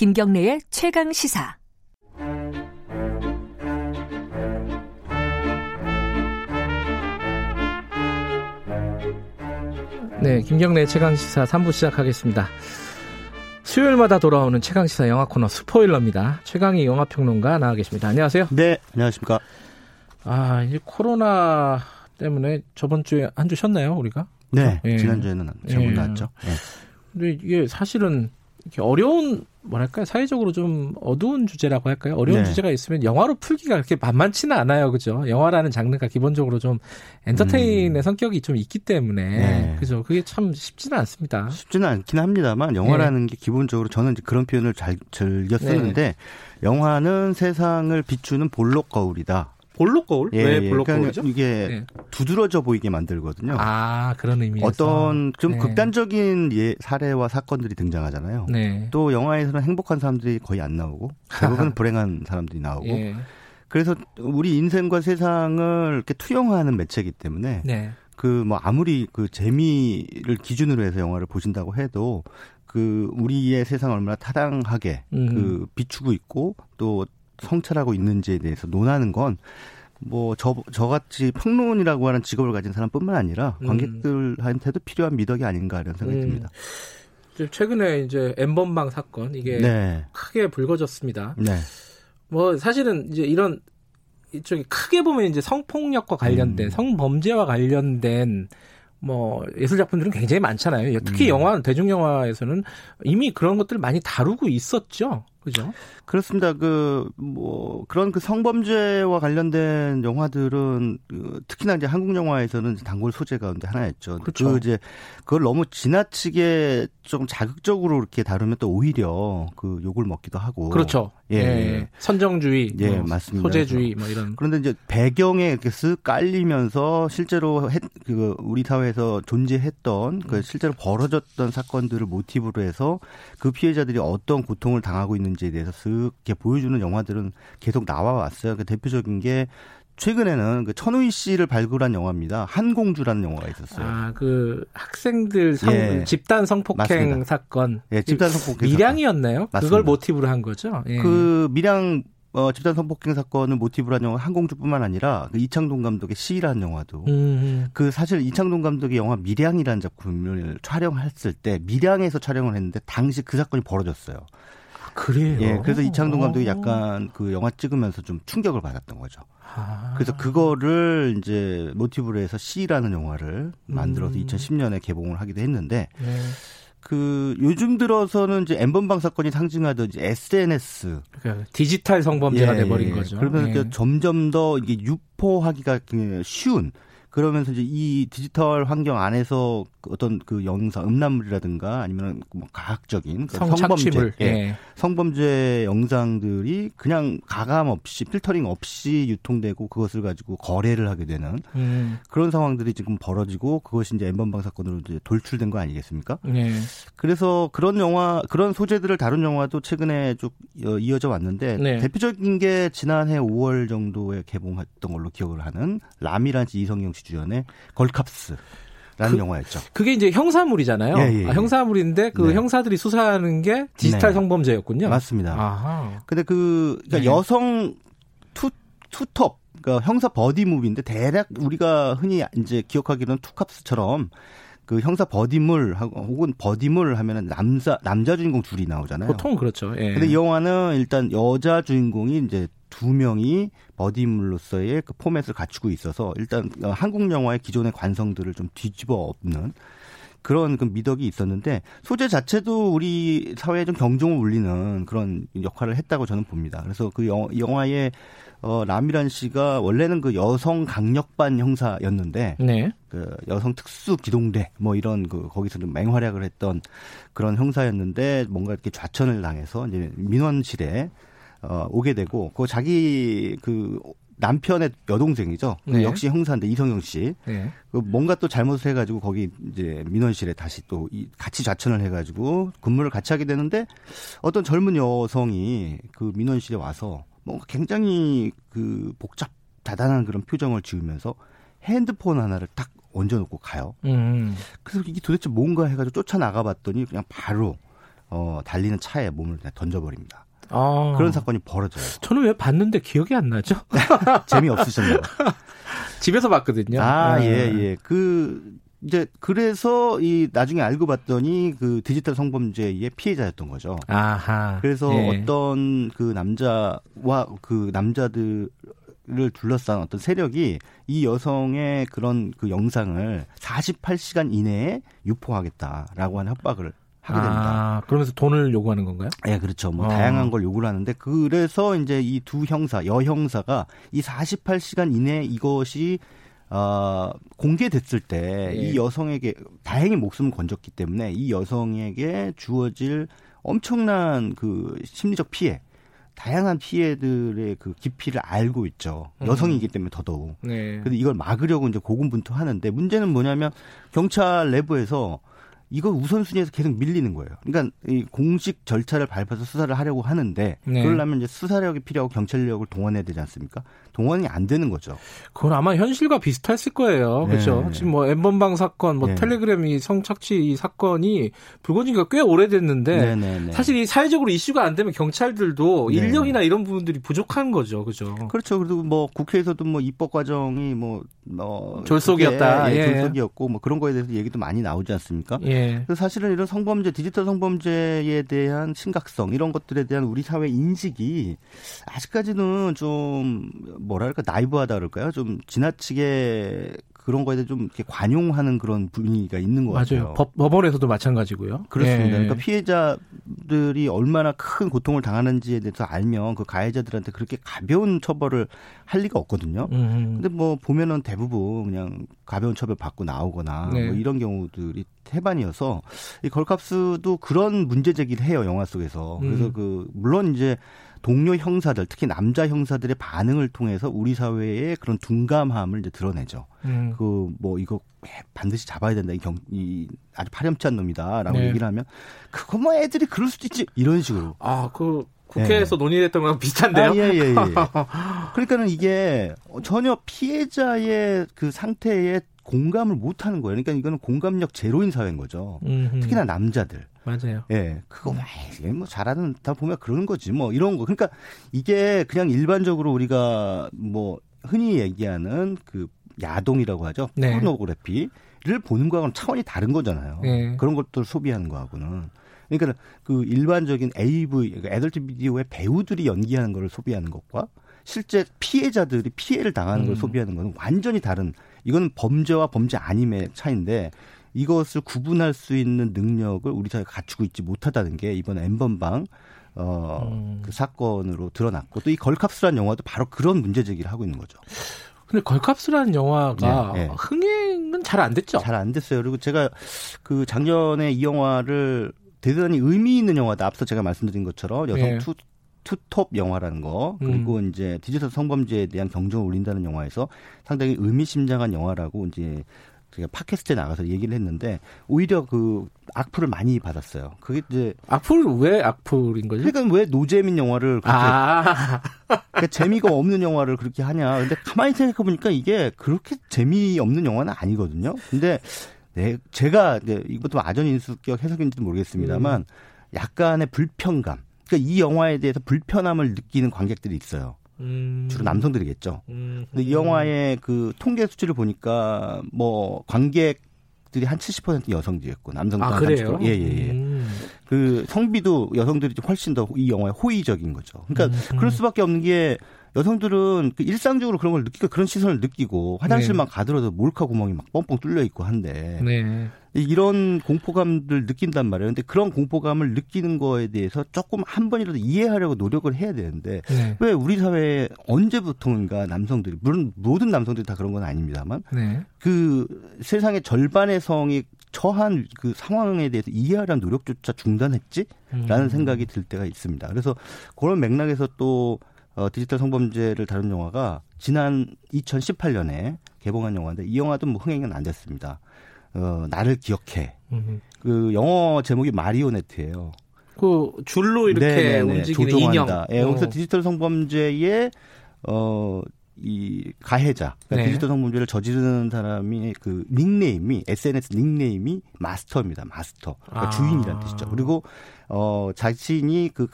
김경래의 최강 시사. 네, 김경래 최강 시사 3부 시작하겠습니다. 수요일마다 돌아오는 최강 시사 영화 코너 스포일러입니다. 최강희 영화 평론가 나와 계십니다. 안녕하세요. 네, 안녕하십니까. 아, 이제 코로나 때문에 저번 주에 한 주 쉬었나요, 우리가? 네, 예. 지난주에는 잘못 예. 나왔죠. 예. 근데 이게 사실은 이렇게 어려운 뭐랄까요 사회적으로 좀 어두운 주제라고 할까요 어려운 네. 주제가 있으면 영화로 풀기가 그렇게 만만치는 않아요 그죠 영화라는 장르가 기본적으로 좀 엔터테인의 음. 성격이 좀 있기 때문에 네. 그죠 그게 참 쉽지는 않습니다 쉽지는 않긴 합니다만 영화라는 네. 게 기본적으로 저는 그런 표현을 잘 즐겨 쓰는데 네. 영화는 세상을 비추는 볼록 거울이다 볼록 거울? 예, 왜 예. 볼록 그러니까 거울이죠? 이게 네. 두드러져 보이게 만들거든요. 아 그런 의미에서 어떤 좀 네. 극단적인 예, 사례와 사건들이 등장하잖아요. 네. 또 영화에서는 행복한 사람들이 거의 안 나오고 대부분 불행한 사람들이 나오고. 예. 그래서 우리 인생과 세상을 이렇게 투영하는 매체이기 때문에 네. 그뭐 아무리 그 재미를 기준으로 해서 영화를 보신다고 해도 그 우리의 세상을 얼마나 타당하게 음. 그 비추고 있고 또 성찰하고 있는지에 대해서 논하는 건 뭐저 저같이 평론이라고 하는 직업을 가진 사람뿐만 아니라 음. 관객들한테도 필요한 미덕이 아닌가 이런 생각이 음. 듭니다. 최근에 이제 엠번방 사건 이게 네. 크게 불거졌습니다. 네. 뭐 사실은 이제 이런 이쪽이 크게 보면 이제 성폭력과 관련된 음. 성범죄와 관련된 뭐 예술 작품들은 굉장히 많잖아요. 특히 음. 영화 대중 영화에서는 이미 그런 것들을 많이 다루고 있었죠. 그죠? 그렇습니다. 그, 뭐, 그런 그 성범죄와 관련된 영화들은 그 특히나 이제 한국 영화에서는 단골 소재 가운데 하나였죠. 그렇죠. 그 이제 그걸 너무 지나치게 좀 자극적으로 이렇게 다루면 또 오히려 그 욕을 먹기도 하고. 그렇죠. 예. 예. 선정주의. 예, 뭐 맞습니다. 소재주의 뭐 이런. 그런데 이제 배경에 이렇게 쓱 깔리면서 실제로 했, 그 우리 사회에서 존재했던 그 음. 실제로 벌어졌던 사건들을 모티브로 해서 그 피해자들이 어떤 고통을 당하고 있는 지에 대해서 쓱 이렇게 보여주는 영화들은 계속 나와 왔어요. 그 대표적인 게 최근에는 그 천우희 씨를 발굴한 영화입니다. 한공주라는 영화가 있었어요. 아, 그 학생들 성, 예. 집단 성폭행 맞습니다. 사건. 예, 집단 성폭행 밀양이었나요? 사건. 그걸 모티브로 한 거죠. 예. 그 밀양 어, 집단 성폭행 사건을 모티브로 한 영화 한공주뿐만 아니라 그 이창동 감독의 시라는 영화도 음. 그 사실 이창동 감독의 영화 밀양이라는 작품을 촬영했을 때 밀양에서 촬영을 했는데 당시 그 사건이 벌어졌어요. 그래요. 예, 그래서 이창동 감독이 약간 그 영화 찍으면서 좀 충격을 받았던 거죠. 아. 그래서 그거를 이제 모티브로 해서 C라는 영화를 만들어서 음. 2010년에 개봉을 하기도 했는데 네. 그 요즘 들어서는 이제 엠번방 사건이 상징하던 이제 SNS 그러니까 디지털 성범죄가 예, 돼버린 예. 거죠. 그러면서 예. 점점 더 이게 유포하기가 쉬운 그러면서 이제 이 디지털 환경 안에서 어떤 그 영상 음란물이라든가 아니면 뭐 가학적인 그 성범죄 예. 예. 성범죄 영상들이 그냥 가감 없이 필터링 없이 유통되고 그것을 가지고 거래를 하게 되는 음. 그런 상황들이 지금 벌어지고 그것이 이제 엠번방 사건으로 이제 돌출된 거 아니겠습니까? 네. 그래서 그런 영화 그런 소재들을 다룬 영화도 최근에 쭉 이어져 왔는데 네. 대표적인 게 지난해 5월 정도에 개봉했던 걸로 기억을 하는 람이란 이성영 씨 주연의 걸캅스. 라는 그, 영화였죠. 그게 이제 형사물이잖아요. 예, 예, 예. 아, 형사물인데 그 네. 형사들이 수사하는 게 디지털 네. 성범죄였군요. 맞습니다. 아하. 근데 그 그러니까 네. 여성 투 투톱 그러니까 형사 buddy movie인데 대략 우리가 흔히 이제 기억하기로는 투캅스처럼 그 형사 buddy물 혹은 buddy물 하면은 남자 남자 주인공 둘이 나오잖아요. 보통 그렇죠. 예. 근데 이 영화는 일단 여자 주인공이 이제 두 명이 buddy물로서의 그 포맷을 갖추고 있어서 일단 어, 한국 영화의 기존의 관성들을 좀 뒤집어 엎는 그런 그 미덕이 있었는데 소재 자체도 우리 사회에 좀 경종을 울리는 그런 역할을 했다고 저는 봅니다. 그래서 그 영화의 어, 라미란 씨가 원래는 그 여성 강력반 형사였는데 네. 그 여성 특수 기동대 뭐 이런 그 거기서 좀 맹활약을 했던 그런 형사였는데 뭔가 이렇게 좌천을 당해서 이제 민원실에 어, 오게 되고 그 자기 그 남편의 여동생이죠. 그 네. 역시 형사인데 이성영 씨. 네. 그 뭔가 또 잘못을 해가지고 거기 이제 민원실에 다시 또 같이 좌천을 해가지고 근무를 같이 하게 되는데 어떤 젊은 여성이 그 민원실에 와서 뭔가 굉장히 그 복잡 다단한 그런 표정을 지으면서 핸드폰 하나를 딱 얹어놓고 가요. 음. 그래서 이게 도대체 뭔가 해가지고 쫓아 나가봤더니 그냥 바로 어, 달리는 차에 몸을 그냥 던져버립니다. 아. 그런 사건이 벌어져요. 저는 왜 봤는데 기억이 안 나죠? 재미없으셨나요? 집에서 봤거든요. 아, 네. 예, 예. 그, 이제 그래서 이 나중에 알고 봤더니 그 디지털 성범죄의 피해자였던 거죠. 아하. 그래서 예. 어떤 그 남자와 그 남자들 을 둘러싼 어떤 세력이 이 여성의 그런 그 영상을 48시간 이내에 유포하겠다라고 하는 협박을 하게 됩니다. 아, 그러면서 돈을 요구하는 건가요? 예, 네, 그렇죠. 뭐 어. 다양한 걸 요구를 하는데 그래서 이제 이 두 형사, 여 형사가 이 48시간 이내 이것이 어, 공개됐을 때이 예. 여성에게 다행히 목숨을 건졌기 때문에 이 여성에게 주어질 엄청난 그 심리적 피해 다양한 피해들의 그 깊이를 알고 있죠. 음. 여성이기 때문에 더더욱. 네. 근데 이걸 막으려고 이제 고군분투하는데 문제는 뭐냐면 경찰 내부에서 이거 우선순위에서 계속 밀리는 거예요. 그러니까 이 공식 절차를 밟아서 수사를 하려고 하는데 네. 그러려면 이제 수사력이 필요하고 경찰력을 동원해야 되지 않습니까? 동원이 안 되는 거죠. 그건 아마 현실과 비슷했을 거예요. 네. 그렇죠. 지금 뭐 엠번방 사건, 뭐 네. 텔레그램이 성착취 사건이 불거진 지가 꽤 오래됐는데 네, 네, 네. 사실 이 사회적으로 이슈가 안 되면 경찰들도 인력이나 이런 부분들이 부족한 거죠. 그죠. 그렇죠. 그리고 뭐 국회에서도 뭐 입법 과정이 뭐, 뭐 졸속이었다. 예, 졸속이었고 뭐 그런 거에 대해서 얘기도 많이 나오지 않습니까? 예. 그래서 사실은 이런 성범죄, 디지털 성범죄에 대한 심각성 이런 것들에 대한 우리 사회 인식이 아직까지는 좀 뭐랄까 나이브하다 그럴까요? 좀 지나치게 그런 거에 대해 좀 이렇게 관용하는 그런 분위기가 있는 것 같아요. 맞아요. 법, 법원에서도 마찬가지고요. 그렇습니다. 예. 그러니까 피해자들이 얼마나 큰 고통을 당하는지에 대해서 알면 그 가해자들한테 그렇게 가벼운 처벌을 할 리가 없거든요. 음. 근데 뭐 보면은 대부분 그냥 가벼운 처벌 받고 나오거나 네. 뭐 이런 경우들이 태반이어서 이 걸캅스도 그런 문제 제기를 해요 영화 속에서. 그래서 음. 그 물론 이제 동료 형사들, 특히 남자 형사들의 반응을 통해서 우리 사회의 그런 둔감함을 이제 드러내죠. 음. 그뭐 이거 반드시 잡아야 된다. 이 경, 이 아주 파렴치한 놈이다라고 네. 얘기를 하면 그거 뭐 애들이 그럴 수도 있지 이런 식으로. 아, 그 국회에서 예. 논의했던 거랑 비슷한데요? 아, 예, 예, 예. 그러니까는 이게 전혀 피해자의 그 상태에 공감을 못 하는 거예요. 그러니까 이거는 공감력 제로인 사회인 거죠. 음흠. 특히나 남자들. 맞아요. 예. 그거 음. 뭐 잘하는 다 보면 그러는 거지. 뭐 이런 거. 그러니까 이게 그냥 일반적으로 우리가 뭐 흔히 얘기하는 그 야동이라고 하죠. 네. 포르노그래피를 보는 거하고는 차원이 다른 거잖아요. 네. 그런 것들 소비하는 거하고는. 그러니까 그 일반적인 AV, 그러니까 애덜트 비디오의 배우들이 연기하는 걸 소비하는 것과 실제 피해자들이 피해를 당하는 걸 음. 소비하는 것은 완전히 다른 이건 범죄와 범죄 아님의 차이인데 이것을 구분할 수 있는 능력을 우리 사회가 갖추고 있지 못하다는 게 이번 엠번방 어, 음. 그 사건으로 드러났고 또 이 걸캅스라는 영화도 바로 그런 문제 제기를 하고 있는 거죠. 근데 걸캅스라는 영화가 네, 네. 흥행은 잘 안 됐죠? 잘 안 됐어요. 그리고 제가 그 작년에 이 영화를 대단히 의미 있는 영화다. 앞서 제가 말씀드린 것처럼 여성 네. 투 투톱 영화라는 거 그리고 음. 이제 디지털 성범죄에 대한 경종을 울린다는 영화에서 상당히 의미심장한 영화라고 이제 제가 팟캐스트에 나가서 얘기를 했는데 오히려 그 악플을 많이 받았어요. 그게 이제 악플 왜 악플인 거죠? 그러니까 왜 노재민 영화를 그렇게 아. 그러니까 재미가 없는 영화를 그렇게 하냐? 근데 가만히 생각해 보니까 이게 그렇게 재미 없는 영화는 아니거든요. 근데 네, 제가 이제 이것도 아전 인수격 해석인지도 모르겠습니다만 음. 약간의 불편감. 그러니까 이 영화에 대해서 불편함을 느끼는 관객들이 있어요. 음. 주로 남성들이겠죠. 음. 근데 이 영화의 그 통계 수치를 보니까 뭐 관객들이 한 70% 여성들이었고 남성도 아, 한 그래요? 30%. 예, 예, 예. 음. 그 성비도 여성들이 훨씬 더 이 영화에 호의적인 거죠. 그러니까 음. 그럴 수밖에 없는 게 여성들은 그 일상적으로 그런 걸 느끼고 그런 시선을 느끼고 화장실만 네. 가더라도 몰카 구멍이 막 뻥뻥 뚫려 있고 한데 네. 이런 공포감들 느낀단 말이에요. 근데 그런 공포감을 느끼는 거에 대해서 조금 한 번이라도 이해하려고 노력을 해야 되는데 네. 왜 우리 사회에 언제부터인가 남성들이 물론 모든 남성들이 다 그런 건 아닙니다만 네. 그 세상의 절반의 성이 처한 그 상황에 대해서 이해하려는 노력조차 중단했지라는 음. 생각이 들 때가 있습니다. 그래서 그런 맥락에서 또 어, 디지털 성범죄를 다룬 영화가 지난 2018년에 개봉한 영화인데 이 영화도 뭐 흥행은 안 됐습니다. 어, 나를 기억해. 음흠. 그 영어 제목이 마리오네트예요. 그 줄로 이렇게 네네네, 네, 네. 움직이는 인형. 예, 여기서 어. 디지털 성범죄의 어, 이 가해자, 그러니까 네. 디지털 성범죄를 저지르는 사람이 그 닉네임이 SNS 닉네임이 마스터입니다. 마스터, 그러니까 아. 주인이라는 뜻이죠. 그리고 어 자신이 그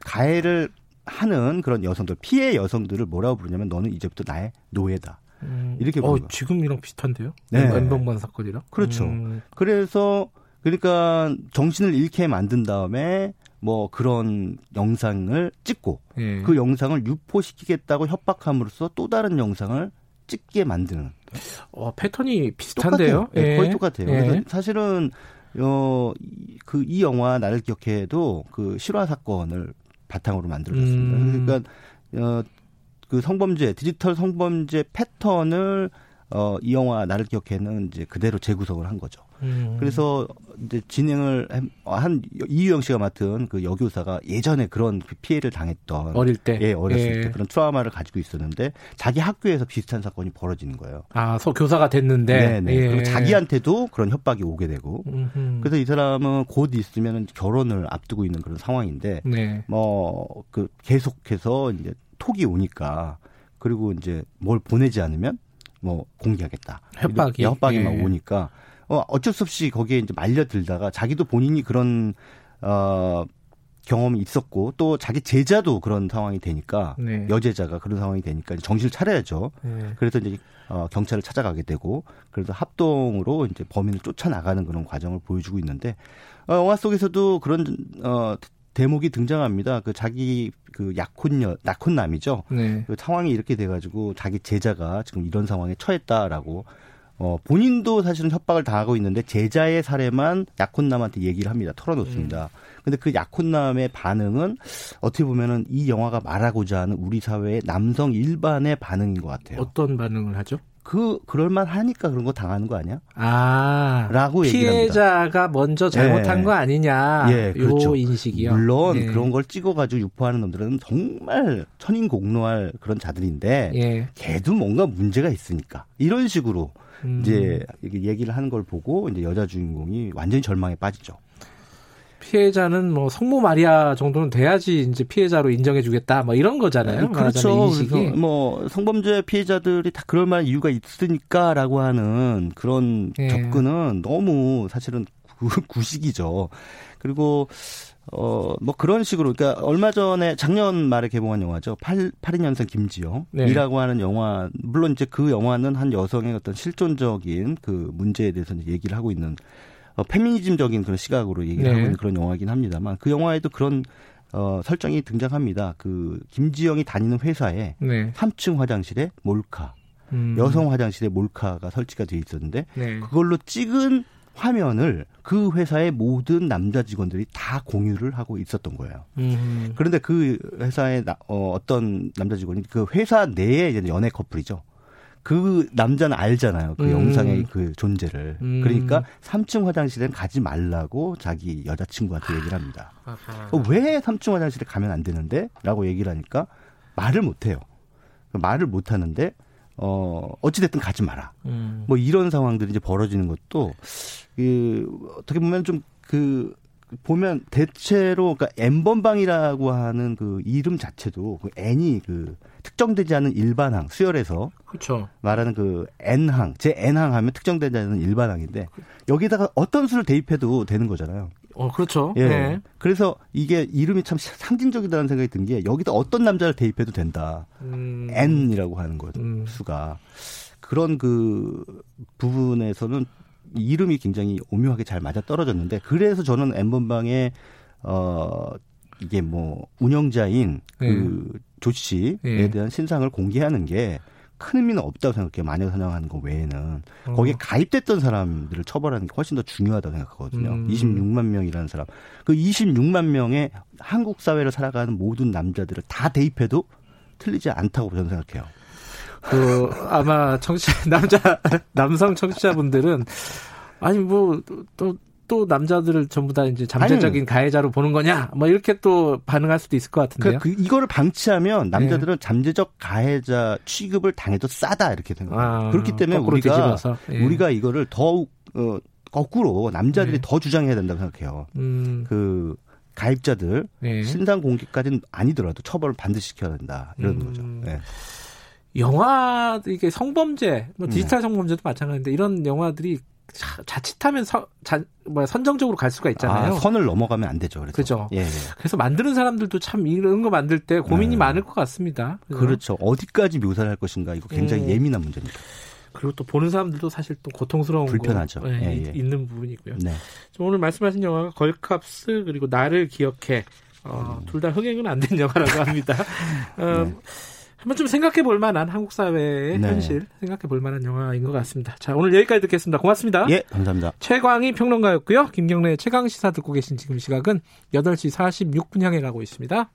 가해를 하는 그런 여성들 피해 여성들을 뭐라고 부르냐면 너는 이제부터 나의 노예다. 음, 이렇게 어, 지금이랑 비슷한데요? 네. 엠번만 사건이랑. 그렇죠. 음. 그래서 그러니까 정신을 잃게 만든 다음에 뭐 그런 영상을 찍고 예. 그 영상을 유포시키겠다고 협박함으로써 또 다른 영상을 찍게 만드는. 어, 패턴이 비슷한데요? 예. 네, 거의 똑같아요. 예. 그래서 사실은 어, 그 이 영화 나를 기억해도 그 실화 사건을 바탕으로 만들어졌습니다. 음. 그러니까 어, 그 성범죄 디지털 성범죄 패턴을 어, 이 영화 나를 기억해는 이제 그대로 재구성을 한 거죠. 음. 그래서 이제 진행을 한 이유영 씨가 맡은 그 여교사가 예전에 그런 그 피해를 당했던 어릴 때, 예, 어렸을 예. 때 그런 트라우마를 가지고 있었는데 자기 학교에서 비슷한 사건이 벌어지는 거예요. 아, 서 교사가 됐는데, 네, 네. 예. 그리고 자기한테도 그런 협박이 오게 되고, 음흠. 그래서 이 사람은 곧 있으면 결혼을 앞두고 있는 그런 상황인데, 네. 뭐그 계속해서 이제 톡이 오니까 그리고 이제 뭘 보내지 않으면 뭐 공개하겠다. 협박이 협박이 예. 막 오니까 어 어쩔 수 없이 거기에 이제 말려들다가 자기도 본인이 그런 어 경험이 있었고 또 자기 제자도 그런 상황이 되니까 네. 여제자가 그런 상황이 되니까 정신을 차려야죠. 네. 그래서 이제 어, 경찰을 찾아가게 되고 그래서 합동으로 이제 범인을 쫓아나가는 그런 과정을 보여주고 있는데 어, 영화 속에서도 그런 어 대목이 등장합니다. 그 자기 그 약혼녀 약혼남이죠. 네. 그 상황이 이렇게 돼가지고 자기 제자가 지금 이런 상황에 처했다라고 어 본인도 사실은 협박을 당하고 있는데 제자의 사례만 약혼남한테 얘기를 합니다. 털어놓습니다. 음. 근데 그 약혼남의 반응은 어떻게 보면은 이 영화가 말하고자 하는 우리 사회의 남성 일반의 반응인 것 같아요. 어떤 반응을 하죠? 그 그럴만 하니까 그런 거 당하는 거 아니야? 아, 라고 피해자가 먼저 잘못한 네. 거 아니냐? 예, 그렇죠. 인식이요. 물론 네. 그런 걸 찍어가지고 유포하는 놈들은 정말 천인공노할 그런 자들인데, 예. 걔도 뭔가 문제가 있으니까 이런 식으로 음. 이제 얘기를 하는 걸 보고 이제 여자 주인공이 완전히 절망에 빠지죠. 피해자는 뭐 성모 마리아 정도는 돼야지 이제 피해자로 인정해주겠다 뭐 이런 거잖아요. 네, 그렇죠. 인식이. 뭐 성범죄 피해자들이 다 그럴 만한 이유가 있으니까라고 하는 그런 예. 접근은 너무 사실은 구식이죠. 그리고 어, 뭐 그런 식으로, 그러니까 얼마 전에 작년 말에 개봉한 영화죠. 8, 82년생 김지영이라고 네. 하는 영화, 물론 이제 그 영화는 한 여성의 어떤 실존적인 그 문제에 대해서 얘기를 하고 있는 어, 페미니즘적인 그런 시각으로 얘기를 네. 하고 있는 그런 영화이긴 합니다만 그 영화에도 그런 어, 설정이 등장합니다. 그 김지영이 다니는 회사에 네. 3층 화장실에 몰카, 음. 여성 화장실에 몰카가 설치가 돼 있었는데 네. 그걸로 찍은 화면을 그 회사의 모든 남자 직원들이 다 공유를 하고 있었던 거예요. 음. 그런데 그 회사의 나, 어, 어떤 남자 직원이 그 회사 내에 연애 커플이죠. 그 남자는 알잖아요. 그 음. 영상의 그 존재를. 음. 그러니까 3층 화장실엔 가지 말라고 자기 여자친구한테 얘기를 합니다. 어, 왜 3층 화장실에 가면 안 되는데? 라고 얘기를 하니까 말을 못 해요. 말을 못 하는데 어 어찌됐든 가지 마라. 음. 뭐 이런 상황들이 이제 벌어지는 것도 그 어떻게 보면 좀 그 보면 대체로 그러니까 N번방이라고 하는 그 이름 자체도 그 N이 그 특정되지 않은 일반항 수열에서 그렇죠. 말하는 그 N항 제 N항 하면 특정되지 않은 일반항인데 여기다가 어떤 수를 대입해도 되는 거잖아요. 어 그렇죠. 예. 네. 그래서 이게 이름이 참 상징적이다는 생각이 든 게 여기다 어떤 남자를 대입해도 된다. 음. N이라고 하는 거 음. 수가 그런 그 부분에서는 이름이 굉장히 오묘하게 잘 맞아 떨어졌는데 그래서 저는 엠번방의 어 이게 뭐 운영자인 그 네. 조 씨에 네. 대한 신상을 공개하는 게 큰 의미는 없다고 생각해요. 마녀 사냥하는 거 외에는 어. 거기에 가입됐던 사람들을 처벌하는 게 훨씬 더 중요하다고 생각하거든요. 음. 26만 명이라는 사람, 그 26만 명의 한국 사회를 살아가는 모든 남자들을 다 대입해도 틀리지 않다고 저는 생각해요. 그 아마 청취자 남자 남성 청취자분들은 아니 뭐 또 또 남자들을 전부 다 이제 잠재적인 아니, 가해자로 보는 거냐? 뭐 이렇게 또 반응할 수도 있을 것 같은데요. 그, 그 이거를 방치하면 남자들은 네. 잠재적 가해자 취급을 당해도 싸다 이렇게 생각해요. 아, 그렇기 때문에 우리가 예. 우리가 이거를 더욱 어, 거꾸로 남자들이 네. 더 주장해야 된다고 생각해요. 음. 그 가입자들 네. 신상 공개까지는 아니더라도 처벌을 반드시 시켜야 된다 이런 음. 거죠. 네. 영화 이게 성범죄, 뭐 디지털 네. 성범죄도 마찬가지인데 이런 영화들이 자 칫하면 서, 자, 뭐 선정적으로 갈 수가 있잖아요. 아, 선을 넘어가면 안 되죠. 그래서. 그죠. 예, 예. 그래서 만드는 사람들도 참 이런 거 만들 때 고민이 네. 많을 것 같습니다. 그죠? 그렇죠. 어디까지 묘사를 할 것인가 이거 굉장히 음. 예민한 문제입니다. 그리고 또 보는 사람들도 사실 또 고통스러운 불편하죠. 거, 네, 예, 예. 있는 부분이고요. 네. 오늘 말씀하신 영화가 걸캅스 그리고 나를 기억해 어, 음. 둘다 흥행은 안 된 영화라고 합니다. 어, 네. 한번 좀 생각해 볼 만한 한국 사회의 네. 현실 생각해 볼 만한 영화인 것 같습니다. 자, 오늘 여기까지 듣겠습니다. 고맙습니다. 예, 감사합니다. 최광희 평론가였고요. 김경래 최강 시사 듣고 계신 지금 시각은 8시 46분 향해 가고 있습니다.